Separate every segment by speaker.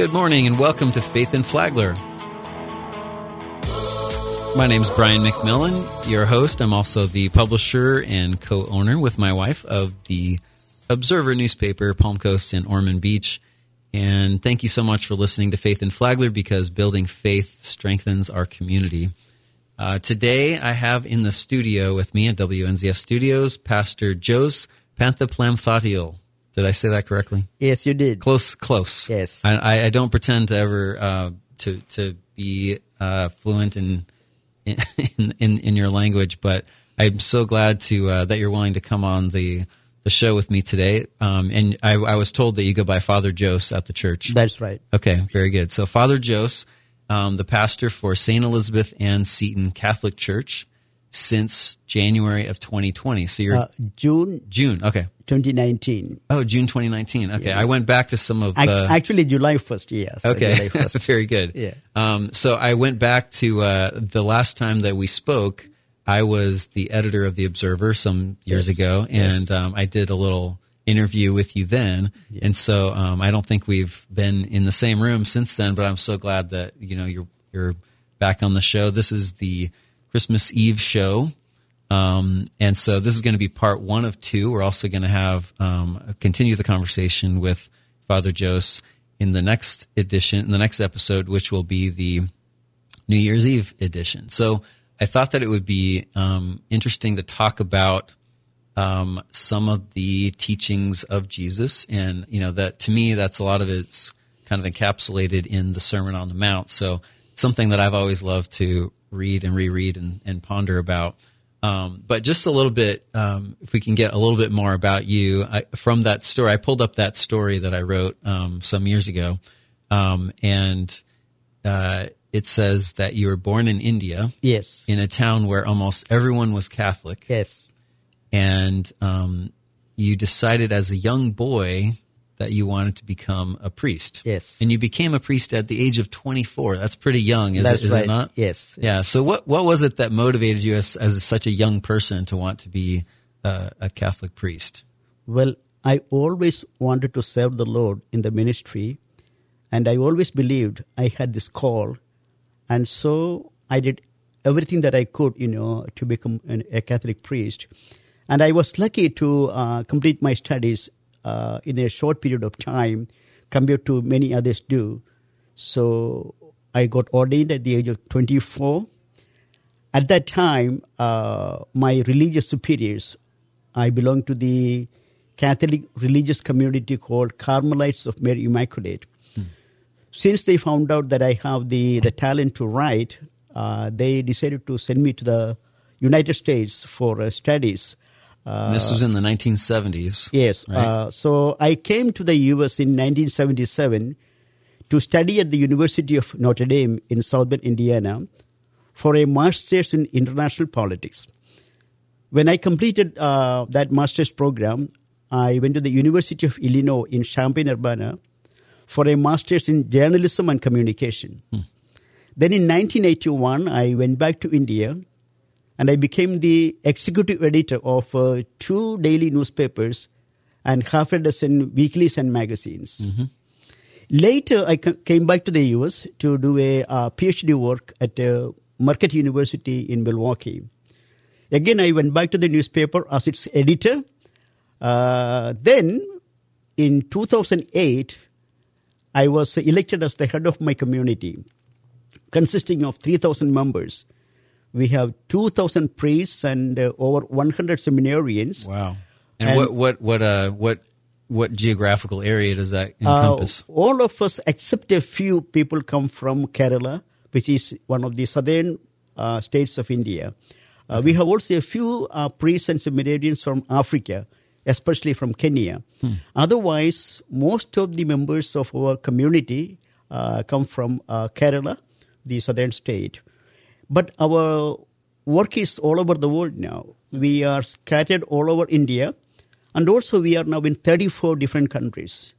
Speaker 1: Good morning and welcome to Faith in Flagler. My name is Brian McMillan, your host. I'm also the publisher and co owner with my wife of the Observer newspaper, Palm Coast and Ormond Beach. And thank you so much for listening to Faith in Flagler because building faith strengthens our community. Uh, today, I have in the studio with me at WNZF Studios Pastor Jos Panthaplamthottiel. Did I say that correctly?
Speaker 2: Yes, you did.
Speaker 1: Close, close.
Speaker 2: Yes.
Speaker 1: I, I don't pretend to ever uh, to to be uh, fluent in, in in in your language, but I'm so glad to uh, that you're willing to come on the the show with me today. Um, and I, I, was told that you go by Father Jos at the church.
Speaker 2: That's right.
Speaker 1: Okay, very good. So Father Jos, um, the pastor for St. Elizabeth Ann Seton Catholic Church since January of 2020. So you're
Speaker 2: uh, June
Speaker 1: June. Okay.
Speaker 2: 2019.
Speaker 1: Oh, June 2019. Okay, yeah. I went back to some of
Speaker 2: the actually July 1st. Yes.
Speaker 1: Okay, very good.
Speaker 2: Yeah.
Speaker 1: Um, so I went back to uh, the last time that we spoke. I was the editor of the Observer some years
Speaker 2: yes.
Speaker 1: ago, and
Speaker 2: yes.
Speaker 1: um, I did a little interview with you then. And so um, I don't think we've been in the same room since then. But I'm so glad that you know you're you're back on the show. This is the Christmas Eve show. Um, and so this is going to be part one of two. We're also going to have um, continue the conversation with Father Jos in the next edition, in the next episode, which will be the New Year's Eve edition. So I thought that it would be um, interesting to talk about um, some of the teachings of Jesus, and you know that to me, that's a lot of it's kind of encapsulated in the Sermon on the Mount. So something that I've always loved to read and reread and, and ponder about. Um, but just a little bit, um, if we can get a little bit more about you I, from that story. I pulled up that story that I wrote um, some years ago, um, and uh, it says that you were born in India.
Speaker 2: Yes.
Speaker 1: In a town where almost everyone was Catholic.
Speaker 2: Yes.
Speaker 1: And um, you decided as a young boy that you wanted to become a priest.
Speaker 2: Yes.
Speaker 1: And you became a priest at the age of 24. That's pretty young, is,
Speaker 2: That's
Speaker 1: it, is
Speaker 2: right.
Speaker 1: it not?
Speaker 2: Yes.
Speaker 1: Yeah.
Speaker 2: yes.
Speaker 1: So what, what was it that motivated you as, as such a young person to want to be uh, a Catholic priest?
Speaker 2: Well, I always wanted to serve the Lord in the ministry, and I always believed I had this call, and so I did everything that I could, you know, to become an, a Catholic priest. And I was lucky to uh, complete my studies uh, in a short period of time compared to many others do. So I got ordained at the age of 24. At that time, uh, my religious superiors, I belonged to the Catholic religious community called Carmelites of Mary Immaculate. Hmm. Since they found out that I have the, the talent to write, uh, they decided to send me to the United States for uh, studies.
Speaker 1: Uh, this was in the 1970s.
Speaker 2: Yes.
Speaker 1: Right?
Speaker 2: Uh, so I came to the US in 1977 to study at the University of Notre Dame in South Bend, Indiana, for a master's in international politics. When I completed uh, that master's program, I went to the University of Illinois in Champaign, Urbana, for a master's in journalism and communication.
Speaker 1: Hmm.
Speaker 2: Then in 1981, I went back to India and I became the executive editor of uh, two daily newspapers and half a dozen weeklies and magazines.
Speaker 1: Mm-hmm.
Speaker 2: Later, I c- came back to the US to do a uh, PhD work at uh, Marquette University in Milwaukee. Again, I went back to the newspaper as its editor. Uh, then, in 2008, I was elected as the head of my community, consisting of 3,000 members we have 2,000 priests and uh, over 100 seminarians.
Speaker 1: Wow! And, and what what what uh what what geographical area does that
Speaker 2: Uh,
Speaker 1: encompass?
Speaker 2: all of us, except a few people, come from Kerala, which is one of the southern uh, states of India. Uh, okay. We have also a few uh, priests and seminarians from Africa, especially from Kenya.
Speaker 1: Hmm.
Speaker 2: Otherwise, most of the members of our community uh, come from uh, Kerala, the southern state. But our work is all over the world now. We are scattered all over India, and also we are now in 34 different countries,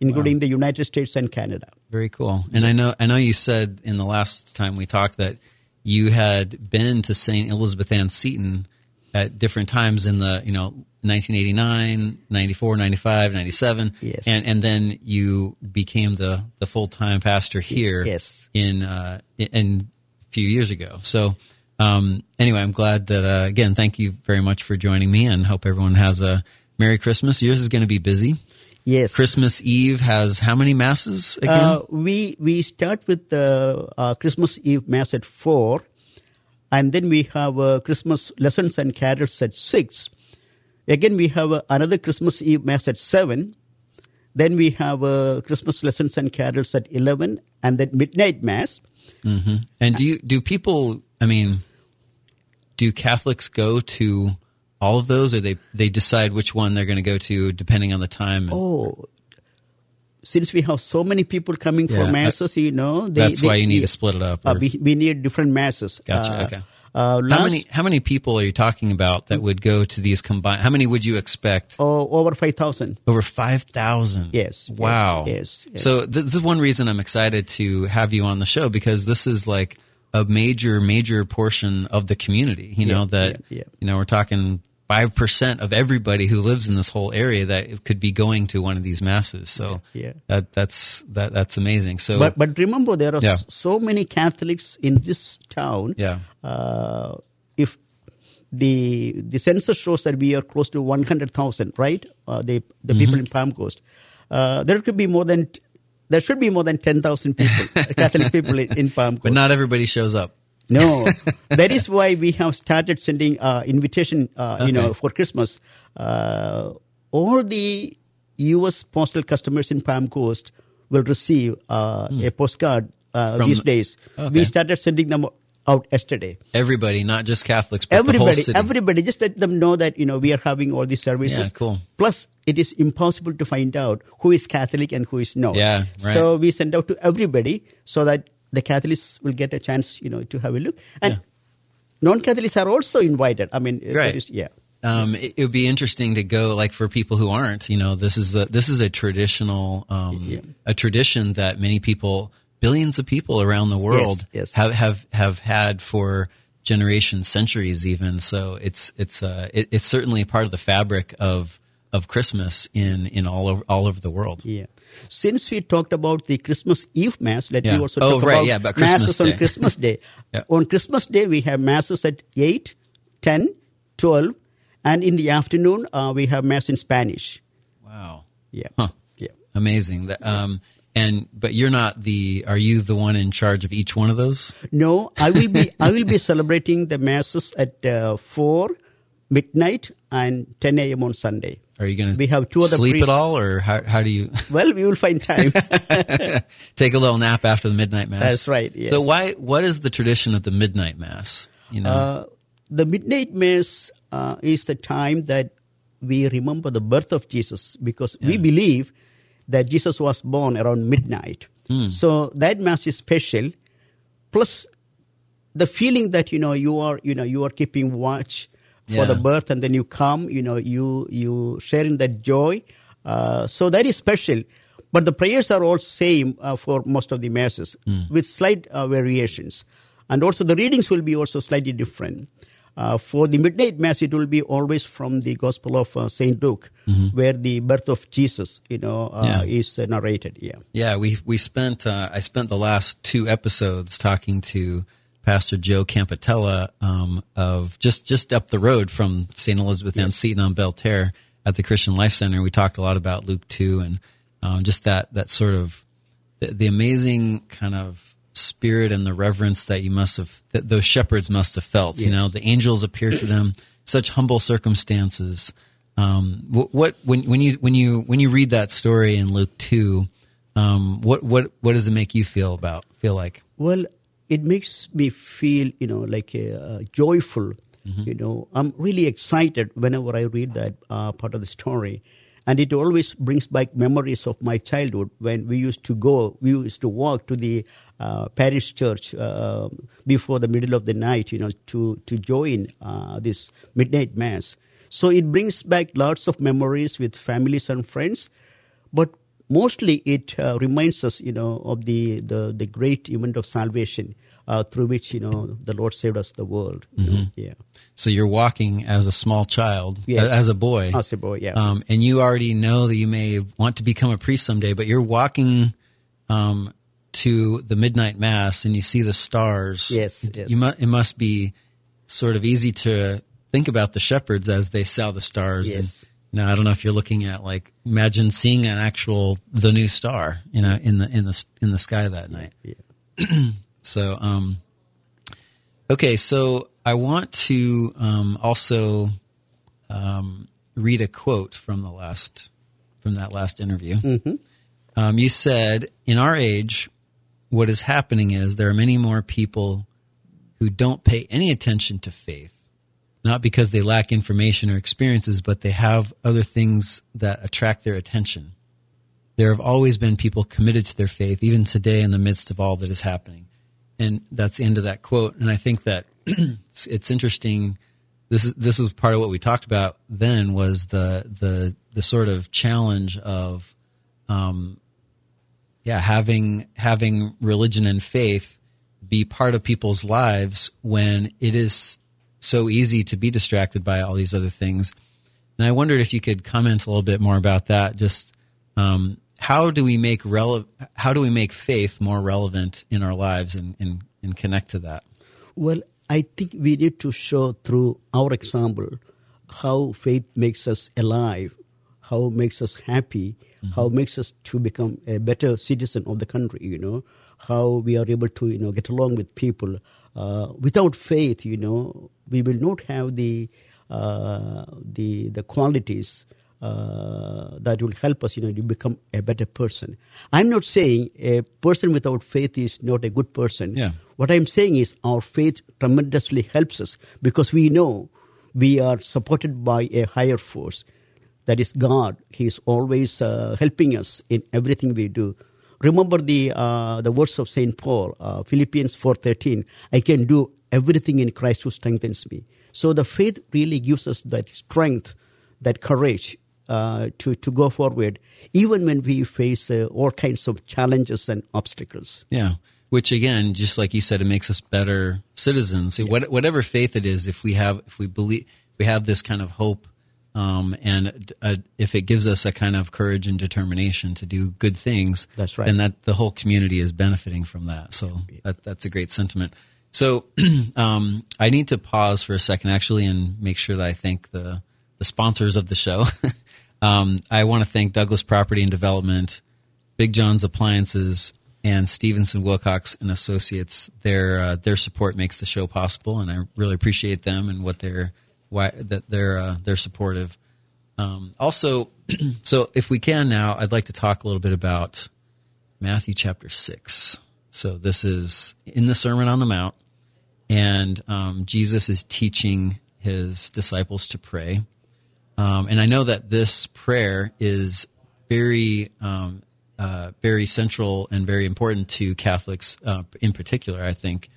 Speaker 2: including
Speaker 1: Wow.
Speaker 2: the United States and Canada.
Speaker 1: Very cool. And I know I know you said in the last time we talked that you had been to St. Elizabeth Ann Seton at different times in the you know 1989, 94, 95, 97,
Speaker 2: Yes.
Speaker 1: and and then you became the the full time pastor here.
Speaker 2: Yes.
Speaker 1: in uh, in, few years ago. So. Um, anyway, I'm glad that uh, again. Thank you very much for joining me, and hope everyone has a Merry Christmas. Yours is going to be busy.
Speaker 2: Yes.
Speaker 1: Christmas Eve has how many masses again?
Speaker 2: Uh, we we start with the uh, Christmas Eve mass at four, and then we have uh, Christmas lessons and carols at six. Again, we have uh, another Christmas Eve mass at seven. Then we have uh, Christmas lessons and carols at eleven, and then midnight mass.
Speaker 1: Hmm And do you do people? I mean, do Catholics go to all of those, or they they decide which one they're going to go to depending on the time?
Speaker 2: Oh, since we have so many people coming
Speaker 1: Yeah,
Speaker 2: for masses, you know, they,
Speaker 1: That's
Speaker 2: they-
Speaker 1: why you need
Speaker 2: yeah,
Speaker 1: to split it up.
Speaker 2: Uh, we, we need different masses.
Speaker 1: Gotcha,
Speaker 2: Uh,
Speaker 1: okay.
Speaker 2: Uh,
Speaker 1: how many how many people are you talking about that would go to these combined? How many would you expect?
Speaker 2: Oh, over five thousand.
Speaker 1: Over five thousand.
Speaker 2: Yes, yes,
Speaker 1: Wow.
Speaker 2: yes, yes.
Speaker 1: So th- this is one reason I'm excited to have you on the show because this is like a major, major portion of the community. You know
Speaker 2: Yeah,
Speaker 1: that
Speaker 2: yeah, yeah.
Speaker 1: you know we're talking five percent of everybody who lives in this whole area that could be going to one of these masses. So
Speaker 2: Yeah, yeah.
Speaker 1: that that's that that's amazing. So
Speaker 2: But but remember, there are
Speaker 1: Yeah.
Speaker 2: so many Catholics in this town.
Speaker 1: yeah,
Speaker 2: Uh, if the the census shows that we are close to one hundred thousand, right? Uh, the the
Speaker 1: Mm-hmm.
Speaker 2: people in Palm Coast. Uh, there could be more than there should be more than ten thousand people, Catholic people in, in Palm Coast.
Speaker 1: but not everybody shows up.
Speaker 2: No, that is why we have started sending uh, invitation. Uh, You know, for Christmas, uh, all the U.S. postal customers in Palm Coast will receive uh, a postcard uh.
Speaker 1: From
Speaker 2: these days.
Speaker 1: Okay.
Speaker 2: We started sending them out yesterday.
Speaker 1: Everybody, not just Catholics, but the whole
Speaker 2: Everybody, everybody, just let them know that you know we are having all these services.
Speaker 1: Yeah, cool.
Speaker 2: Plus, it is impossible to find out who is Catholic and who is not.
Speaker 1: Yeah, right.
Speaker 2: So we send out to everybody so that the Catholics will get a chance, you know, to have a look. And
Speaker 1: Yeah.
Speaker 2: non-Catholics are also invited. I mean,
Speaker 1: Right.
Speaker 2: is- yeah.
Speaker 1: um, it, would be interesting to go like for people who aren't you know this is a this is a traditional um,
Speaker 2: Yeah.
Speaker 1: a tradition that many people billions of people around the world
Speaker 2: yes.
Speaker 1: have have have had for generations centuries even so it's it's uh it, it's certainly part of the fabric of of Christmas in in all over all over the world
Speaker 2: Yeah. Since we talked about the Christmas Eve Mass, let
Speaker 1: Yeah.
Speaker 2: me also
Speaker 1: Oh,
Speaker 2: talk
Speaker 1: right,
Speaker 2: about,
Speaker 1: yeah, about Christmas
Speaker 2: masses on Christmas Day.
Speaker 1: Yeah.
Speaker 2: On Christmas Day, we have masses at 8, 10, 12, and in the afternoon, uh, we have Mass in Spanish.
Speaker 1: wow
Speaker 2: Yeah.
Speaker 1: Huh.
Speaker 2: Yeah.
Speaker 1: amazing that um and but you're not the are you the one in charge of each one of those
Speaker 2: No, I will be I will be celebrating the masses at uh, four, midnight, and ten a.m. on Sunday.
Speaker 1: are you going to
Speaker 2: We have two other
Speaker 1: sleep
Speaker 2: priests-
Speaker 1: at all or how how do you
Speaker 2: Well, we will find time.
Speaker 1: take a little nap after the midnight mass.
Speaker 2: That's right, yes.
Speaker 1: So why? What is the tradition of the midnight mass? You know,
Speaker 2: uh, the midnight mass uh, is the time that we remember the birth of Jesus because we believe that Jesus was born around midnight.
Speaker 1: Hmm.
Speaker 2: So that mass is special. Plus, the feeling that you know you are you know you are keeping watch for
Speaker 1: Yeah.
Speaker 2: the birth, and then you come, you know you you share in that joy. Uh, so that is special. But the prayers are all same uh, for most of the masses, with slight uh, variations, and also the readings will be also slightly different. Uh, for the midnight mass, it will be always from the Gospel of uh, Saint Luke, where the birth of Jesus, you know, uh,
Speaker 1: Yeah.
Speaker 2: is uh, narrated. Yeah.
Speaker 1: yeah, we we spent uh, I spent the last two episodes talking to Pastor Joe Campatella um, of just just up the road from St. Elizabeth Ann Seton on Belle Terre at the Christian Life Center. We talked a lot about Luke two and um, just that that sort of the, the amazing kind of spirit and the reverence that you must have that those shepherds must have felt. You know, the angels appear to them, such humble circumstances. Um, what, what when when you when you when you read that story in Luke two, um, what what what does it make you feel about feel like?
Speaker 2: Well, it makes me feel, you know, like uh, joyful. You know, I'm really excited whenever I read that uh, part of the story, and it always brings back memories of my childhood when we used to go, we used to walk to the uh, parish church uh, before the middle of the night, you know, to to join uh, this midnight mass. So it brings back lots of memories with families and friends, but mostly it uh, reminds us, you know, of the, the, the great event of salvation uh, through which, you know, the Lord saved us the world. know. Yeah.
Speaker 1: So you're walking as a small child,
Speaker 2: Yes.
Speaker 1: as a boy.
Speaker 2: As a boy, yeah.
Speaker 1: Um, and you already know that you may want to become a priest someday, but you're walking um, to the midnight mass and you see the stars.
Speaker 2: Yes, yes.
Speaker 1: You mu- it must be sort of easy to think about the shepherds as they saw the stars.
Speaker 2: Yes.
Speaker 1: And, now I don't know if you're looking at like imagine seeing an actual the new star, you know, in the in the in the sky that night.
Speaker 2: Yeah.
Speaker 1: So, um, okay, so I want to um, also um, read a quote from the last from that last interview. Um, you said, "In our age, what is happening is there are many more people who don't pay any attention to faith, not because they lack information or experiences, but they have other things that attract their attention." There have always been people committed to their faith, even today in the midst of all that is happening and that's the end of that quote. And I think that it's, interesting. This is this was part of what we talked about then was the the the sort of challenge of, um, yeah, having having religion and faith be part of people's lives when it is so easy to be distracted by all these other things. And I wondered if you could comment a little bit more about that. Just um, how do we make rele- How do we make faith more relevant in our lives and, and, and connect to that?
Speaker 2: Well, I think we need to show through our example how faith makes us alive, how it makes us happy, how it makes us to become a better citizen of the country. You know, how we are able to you know get along with people. Uh, without faith, you know, we will not have the uh, the the qualities uh, that will help us, you know, to become a better person. I'm not saying a person without faith is not a good person.
Speaker 1: Yeah.
Speaker 2: What I'm saying is our faith tremendously helps us because we know we are supported by a higher force. That is God. He is always uh, helping us in everything we do. Remember the uh, the words of Saint Paul, uh, Philippians four thirteen. I can do everything in Christ who strengthens me. So the faith really gives us that strength, that courage uh, to to go forward, even when we face uh, all kinds of challenges and obstacles.
Speaker 1: Yeah. Which again, just like you said, it makes us better citizens. What, whatever faith it is, if we have, if we believe, we have this kind of hope, um, and uh, if it gives us a kind of courage and determination to do good things,
Speaker 2: That's right.
Speaker 1: And that the whole community is benefiting from that. So that, that's a great sentiment. So um, I need to pause for a second, actually, and make sure that I thank the the sponsors of the show. um, I want to thank Douglas Property and Development, Big John's Appliances, and Stevenson Wilcox and Associates. Their uh, their support makes the show possible, and I really appreciate them and what they're why that they're uh, they're supportive. Um, also, so if we can now, I'd like to talk a little bit about Matthew chapter six. So this is in the Sermon on the Mount, and um, Jesus is teaching his disciples to pray. Um, and I know that this prayer is very, um, uh, very central and very important to Catholics uh, in particular. I think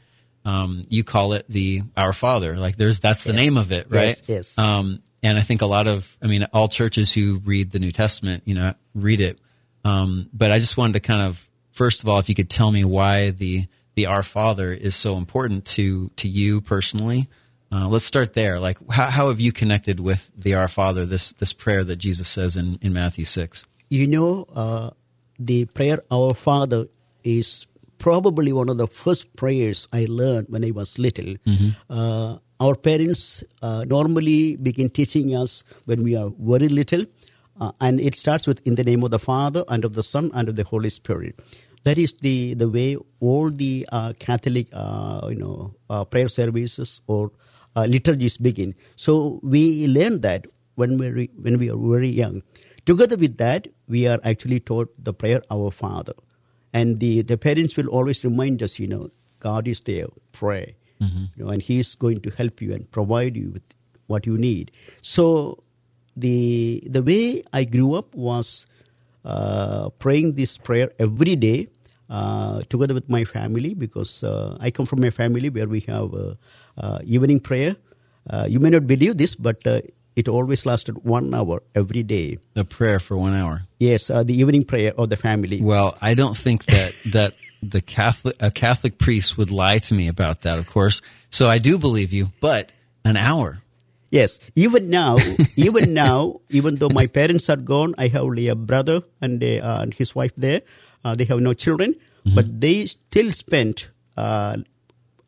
Speaker 1: um, you call it the Our Father. Like there's that's the
Speaker 2: Yes.
Speaker 1: name of it, right?
Speaker 2: Yes, yes.
Speaker 1: Um, and I think a lot of, I mean, all churches who read the New Testament, you know, read it. Um, but I just wanted to kind of, first of all, if you could tell me why the the Our Father is so important to to you personally. Uh, let's start there. Like, how, how have you connected with the Our Father? This this prayer that Jesus says in, in Matthew six.
Speaker 2: You know, uh, the prayer Our Father is probably one of the first prayers I learned when I was little. Uh, our parents uh, normally begin teaching us when we are very little, uh, and it starts with in the name of the Father and of the Son and of the Holy Spirit. That is the, the way all the uh, Catholic, uh, you know, uh, prayer services or uh, liturgies begin. So we learn that when we when we are very young. Together with that, we are actually taught the prayer Our Father, and the the parents will always remind us, you know, God is there, pray, you know, and He is going to help you and provide you with what you need. So the the way I grew up was uh, praying this prayer every day uh, together with my family because uh, I come from a family where we have uh, uh, evening prayer. Uh, you may not believe this, but uh, it always lasted one hour every day.
Speaker 1: A prayer for one hour.
Speaker 2: Yes, uh, the evening prayer of the family.
Speaker 1: Well, I don't think that that the Catholic a Catholic priest would lie to me about that. Of course, so I do believe you, but an hour.
Speaker 2: Yes, even now, even now, even though my parents are gone, I have only a brother and, uh, and his wife there. Uh, they have no children, but they still spent.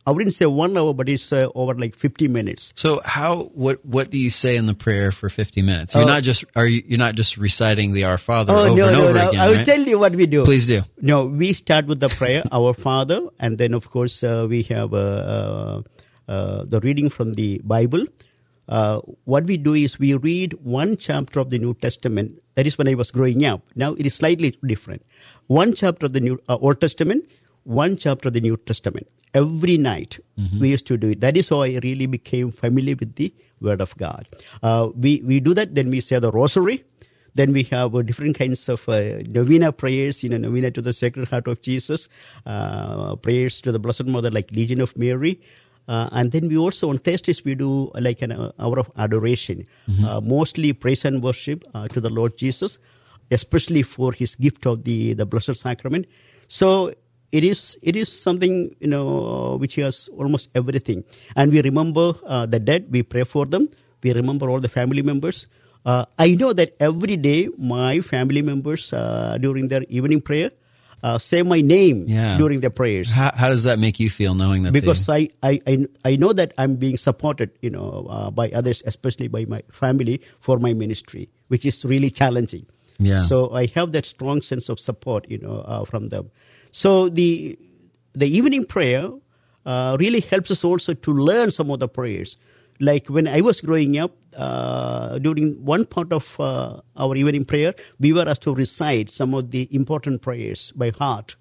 Speaker 2: Uh, I wouldn't say one hour, but it's uh, over like fifty minutes.
Speaker 1: So how what what do you say in the prayer for 50 minutes? You're
Speaker 2: Oh.
Speaker 1: not just are you you're not just reciting the Our Father
Speaker 2: Oh
Speaker 1: over
Speaker 2: no,
Speaker 1: and
Speaker 2: no,
Speaker 1: over
Speaker 2: no!
Speaker 1: again,
Speaker 2: I will
Speaker 1: right?
Speaker 2: tell you what we do.
Speaker 1: Please do.
Speaker 2: No, we start with the prayer, our Father, and then of course uh, we have uh, uh, uh, the reading from the Bible. Uh, what we do is we read one chapter of the New Testament. That is when I was growing up. Now it is slightly different. One chapter of the New uh, Old Testament, one chapter of the New Testament. Every night we used to do it. That is how I really became familiar with the Word of God. Uh, we we do that. Then we say the Rosary. Then we have uh, different kinds of uh, novena prayers, you know, novena to the Sacred Heart of Jesus, uh, prayers to the Blessed Mother like Legion of Mary. Uh, and then we also on Thursdays we do uh, like an uh, hour of adoration, uh, mostly praise and worship uh, to the Lord Jesus, especially for His gift of the the Blessed Sacrament. So it is it is something you know which has almost everything, and we remember uh, the dead. We pray for them. We remember all the family members. Uh, I know that every day my family members uh, during their evening prayer uh, say my name
Speaker 1: Yeah.
Speaker 2: during their prayers
Speaker 1: How, how does that make you feel knowing that
Speaker 2: because
Speaker 1: they,
Speaker 2: I, I, I, know that I'm being supported, you know, uh, by others, especially by my family for my ministry, which is really challenging.
Speaker 1: Yeah.
Speaker 2: So I have that strong sense of support, you know, uh, from them. So the the evening prayer uh, really helps us also to learn some of the prayers. Like when I was growing up, uh, during one part of uh, our evening prayer, we were asked to recite some of the important prayers by heart.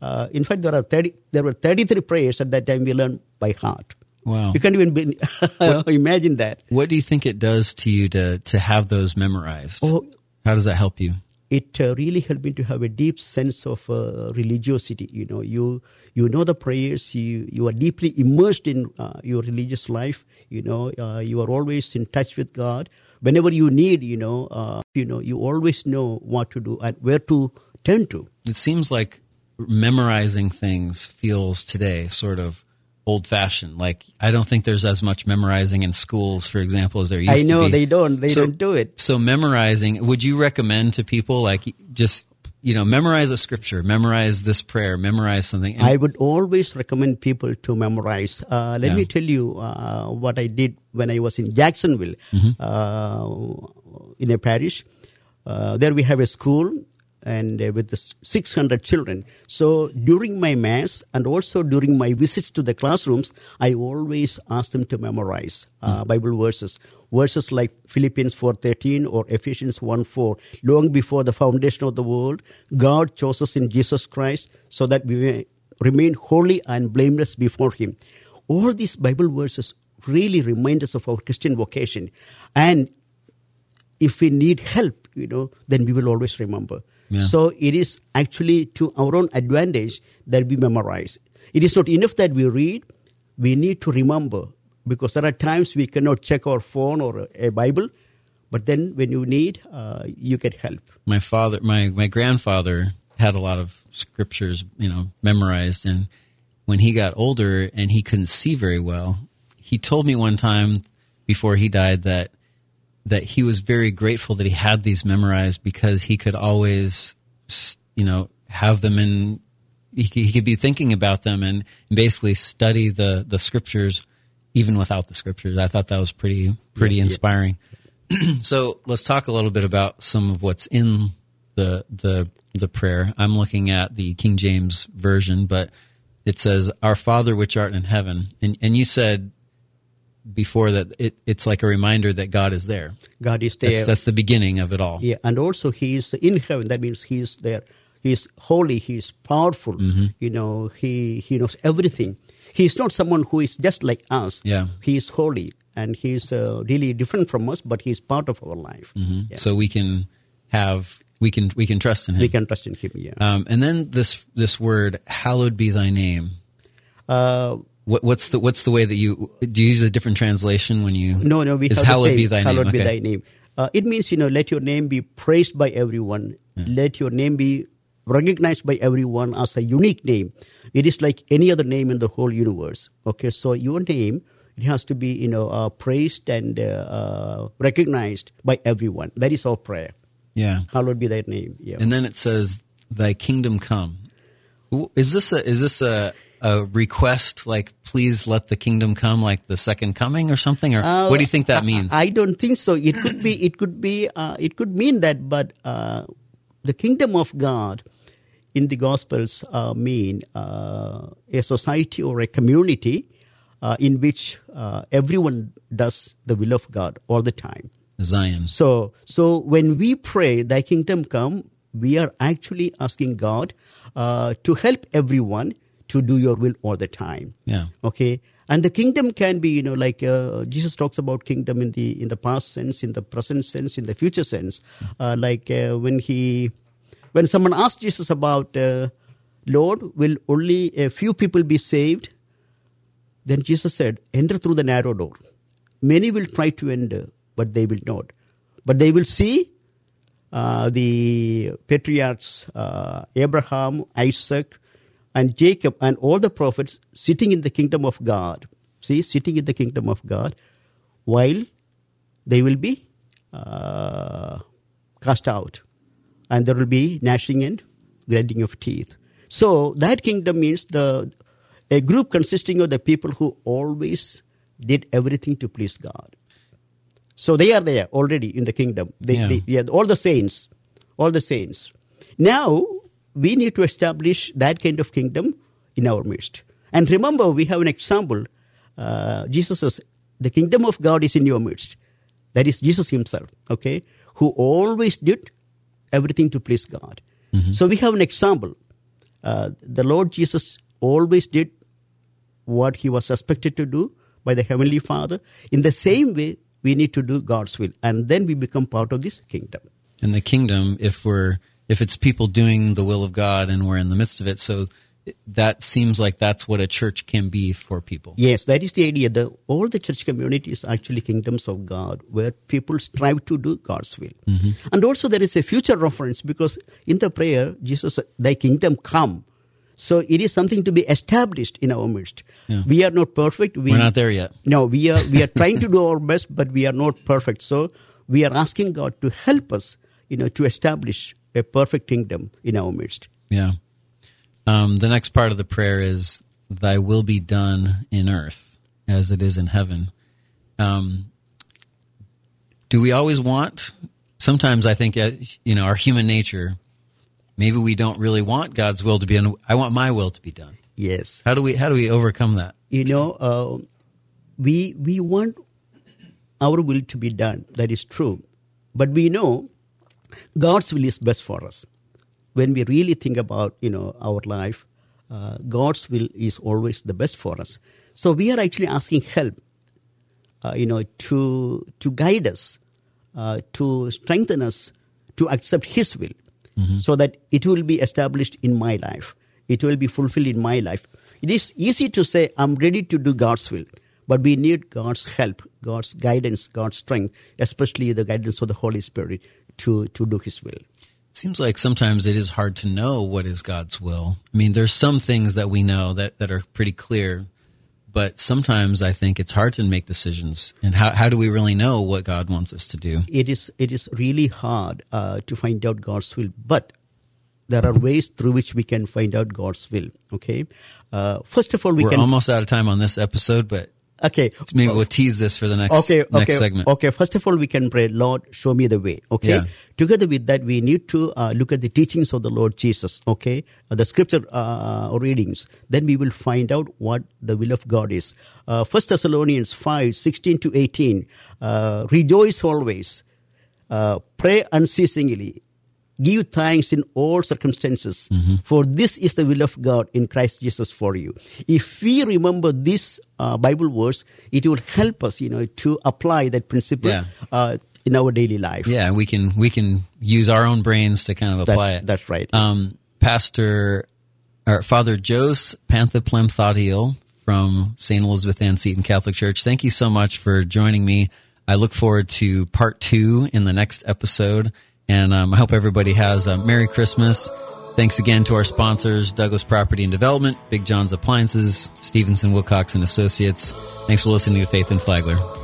Speaker 2: Uh, in fact, there are thirty. There were thirty-three prayers at that time we learned by heart.
Speaker 1: Wow.
Speaker 2: You can't even be, imagine that.
Speaker 1: what do you think it does to you to to have those memorized?
Speaker 2: Oh,
Speaker 1: How does that help you?
Speaker 2: It uh, really helped me to have a deep sense of uh, religiosity. You know, you you know the prayers. You you are deeply immersed in uh, your religious life. You know, uh, you are always in touch with God. Whenever you need, you know, uh, you know, you always know what to do and where to turn to.
Speaker 1: It seems like memorizing things feels today sort of old fashioned. Like I don't think there's as much memorizing in schools, for example, as there used to be.
Speaker 2: I know they don't. They
Speaker 1: So-
Speaker 2: don't do it.
Speaker 1: So memorizing, would you recommend to people like just you know memorize a scripture, memorize this prayer, memorize something? And-
Speaker 2: I would always recommend people to memorize. Uh, let
Speaker 1: Yeah.
Speaker 2: me tell you uh, what I did when I was in Jacksonville, uh, in a parish. Uh, there we have a school and uh, with the 600 children. So during my mass and also during my visits to the classrooms, I always ask them to memorize uh, Bible verses. Verses like Philippians 4.13 or Ephesians 1.4. Long before the foundation of the world, God chose us in Jesus Christ so that we may remain holy and blameless before Him. All these Bible verses really remind us of our Christian vocation. And if we need help, you know, then we will always remember.
Speaker 1: Yeah.
Speaker 2: So it is actually to our own advantage that we memorize. It is not enough that we read, we need to remember because there are times we cannot check our phone or a, a Bible, but then when you need, uh, you get help.
Speaker 1: my father my my grandfather had a lot of scriptures you know memorized and when he got older and he couldn't see very well he told me one time before he died that that he was very grateful that he had these memorized because he could always you know have them in he, could- he could be thinking about them and basically study the the scriptures even without the scriptures. I thought that was pretty pretty inspiring. So let's talk a little bit about some of what's in the the the prayer. I'm looking at the King James version, but it says, "Our Father which art in heaven," and and you said before that it, it's like a reminder that God is there.
Speaker 2: God is there.
Speaker 1: That's that's the beginning of it all.
Speaker 2: Yeah, and also he is in heaven. That means he is there. He is holy. He is powerful.
Speaker 1: Mm-hmm.
Speaker 2: You know, he he knows everything. He is not someone who is just like us.
Speaker 1: Yeah.
Speaker 2: he is holy, and he is uh, really different from us. But he is part of our life. Yeah.
Speaker 1: So we can have we can we can trust in Him.
Speaker 2: we can trust in him. Yeah.
Speaker 1: Um, and then this this word, "Hallowed be Thy name."
Speaker 2: Uh,
Speaker 1: what, what's the what's the way that you do you use a different translation when you
Speaker 2: No, no, we
Speaker 1: is
Speaker 2: have
Speaker 1: hallowed be thy name
Speaker 2: hallowed be thy name. Uh, it means, you know, let your name be praised by everyone. Let your name be recognized by everyone as a unique name. It is like any other name in the whole universe. Okay, so your name, it has to be, you know, uh, praised and uh, uh, recognized by everyone. That is our prayer.
Speaker 1: yeah
Speaker 2: Hallowed be thy name. Yeah.
Speaker 1: and then it says thy kingdom come is this a is this a a request like please let the kingdom come like the second coming or something or
Speaker 2: Uh,
Speaker 1: what do you think that means
Speaker 2: I, I don't think so. It could be. It could be. Uh, it could mean that, but uh, the kingdom of God in the Gospels uh, mean uh, a society or a community uh, in which uh, everyone does the will of God all the time.
Speaker 1: zion
Speaker 2: So, so when we pray, "Thy kingdom come," we are actually asking God uh, to help everyone to do Your will all the time.
Speaker 1: Yeah.
Speaker 2: Okay? And the kingdom can be you know like uh, jesus talks about kingdom in the in the past sense in the present sense in the future sense. Uh, like uh, when he when someone asked jesus about uh, lord will only a few people be saved? Then jesus said enter through the narrow door. Many will try to enter but they will not. But they will see uh, the patriarchs uh, Abraham, Isaac, and Jacob, and all the prophets sitting in the kingdom of God. See, sitting in the kingdom of God, while they will be uh, cast out, and there will be gnashing and grinding of teeth. So that kingdom means the a group consisting of the people who always did everything to please God. So they are there already in the kingdom. They,
Speaker 1: Yeah.
Speaker 2: they, yeah, all the saints, all the saints. Now we need to establish that kind of kingdom in our midst. And remember, we have an example. Uh, Jesus says, "The kingdom of God is in your midst." That is Jesus Himself. Okay, who always did everything to please God. So we have an example. Uh, the Lord Jesus always did what he was expected to do by the Heavenly Father. In the same way, we need to do God's will, and then we become part of this kingdom.
Speaker 1: in the kingdom if we're if it's people doing the will of God and we're in the midst of it. So that seems like that's what a church can be for people.
Speaker 2: Yes, that is the idea. The, all the church communities are actually kingdoms of God where people strive to do God's will. Mm-hmm. And also, there is a future reference because in the prayer, Jesus Thy kingdom come. So it is something to be established in our midst.
Speaker 1: Yeah.
Speaker 2: We are not perfect. We,
Speaker 1: We're not there yet.
Speaker 2: No, we are we are trying to do our best, but we are not perfect. So we are asking God to help us, you know, to establish a perfect kingdom in our midst.
Speaker 1: Yeah. Um, the next part of the prayer is, "Thy will be done in earth as it is in heaven." Um, do we always want? Sometimes I think, uh, you know, our human nature. Maybe we don't really want God's will to be done. I want my will to be done.
Speaker 2: Yes.
Speaker 1: How do we? How do we overcome that?
Speaker 2: you know, uh, we we want our will to be done. That is true, but we know God's will is best for us. When we really think about you know our life, uh, God's will is always the best for us. So we are actually asking help, uh, you know, to to guide us, uh, to strengthen us, to accept His will, so that it will be established in my life. It will be fulfilled in my life. It is easy to say, I'm ready to do God's will, but we need God's help, God's guidance, God's strength, especially the guidance of the Holy Spirit to, to do His will.
Speaker 1: It seems like sometimes it is hard to know what is God's will. I mean, there's some things that we know that, that are pretty clear, but sometimes I think it's hard to make decisions. And how, how do we really know what God wants us to do?
Speaker 2: It is, it is really hard uh, to find out God's will, but there are ways through which we can find out God's will. Okay, uh, first of all, we
Speaker 1: We're
Speaker 2: can.
Speaker 1: almost out of time on this episode, but
Speaker 2: okay,
Speaker 1: maybe we'll tease this for the next,
Speaker 2: okay, okay,
Speaker 1: next segment.
Speaker 2: Okay, first of all, we can pray, Lord, show me the way. Okay.
Speaker 1: Yeah.
Speaker 2: Together with that, we need to uh, look at the teachings of the Lord Jesus. Okay, uh, the scripture uh, readings. Then we will find out what the will of God is. Uh, First Thessalonians 5, 16 to 18. Uh, Rejoice always. Uh, pray unceasingly. Give thanks in all circumstances,
Speaker 1: Mm-hmm.
Speaker 2: for this is the will of God in Christ Jesus for you. If we remember this uh, Bible verse, it will help us, you know, to apply that principle
Speaker 1: Yeah.
Speaker 2: uh, in our daily life.
Speaker 1: Yeah, we can we can use our own brains to kind of apply
Speaker 2: that's,
Speaker 1: it.
Speaker 2: that's right.
Speaker 1: Um, Pastor or Father Jos Panthaplamthottiel from St. Elizabeth Ann Seton Catholic Church. Thank you so much for joining me. I look forward to part two in the next episode, and um, I hope everybody has a Merry Christmas. Thanks again to our sponsors, Douglas Property and Development, Big John's Appliances, Stevenson Wilcox and Associates. Thanks for listening to Faith in Flagler.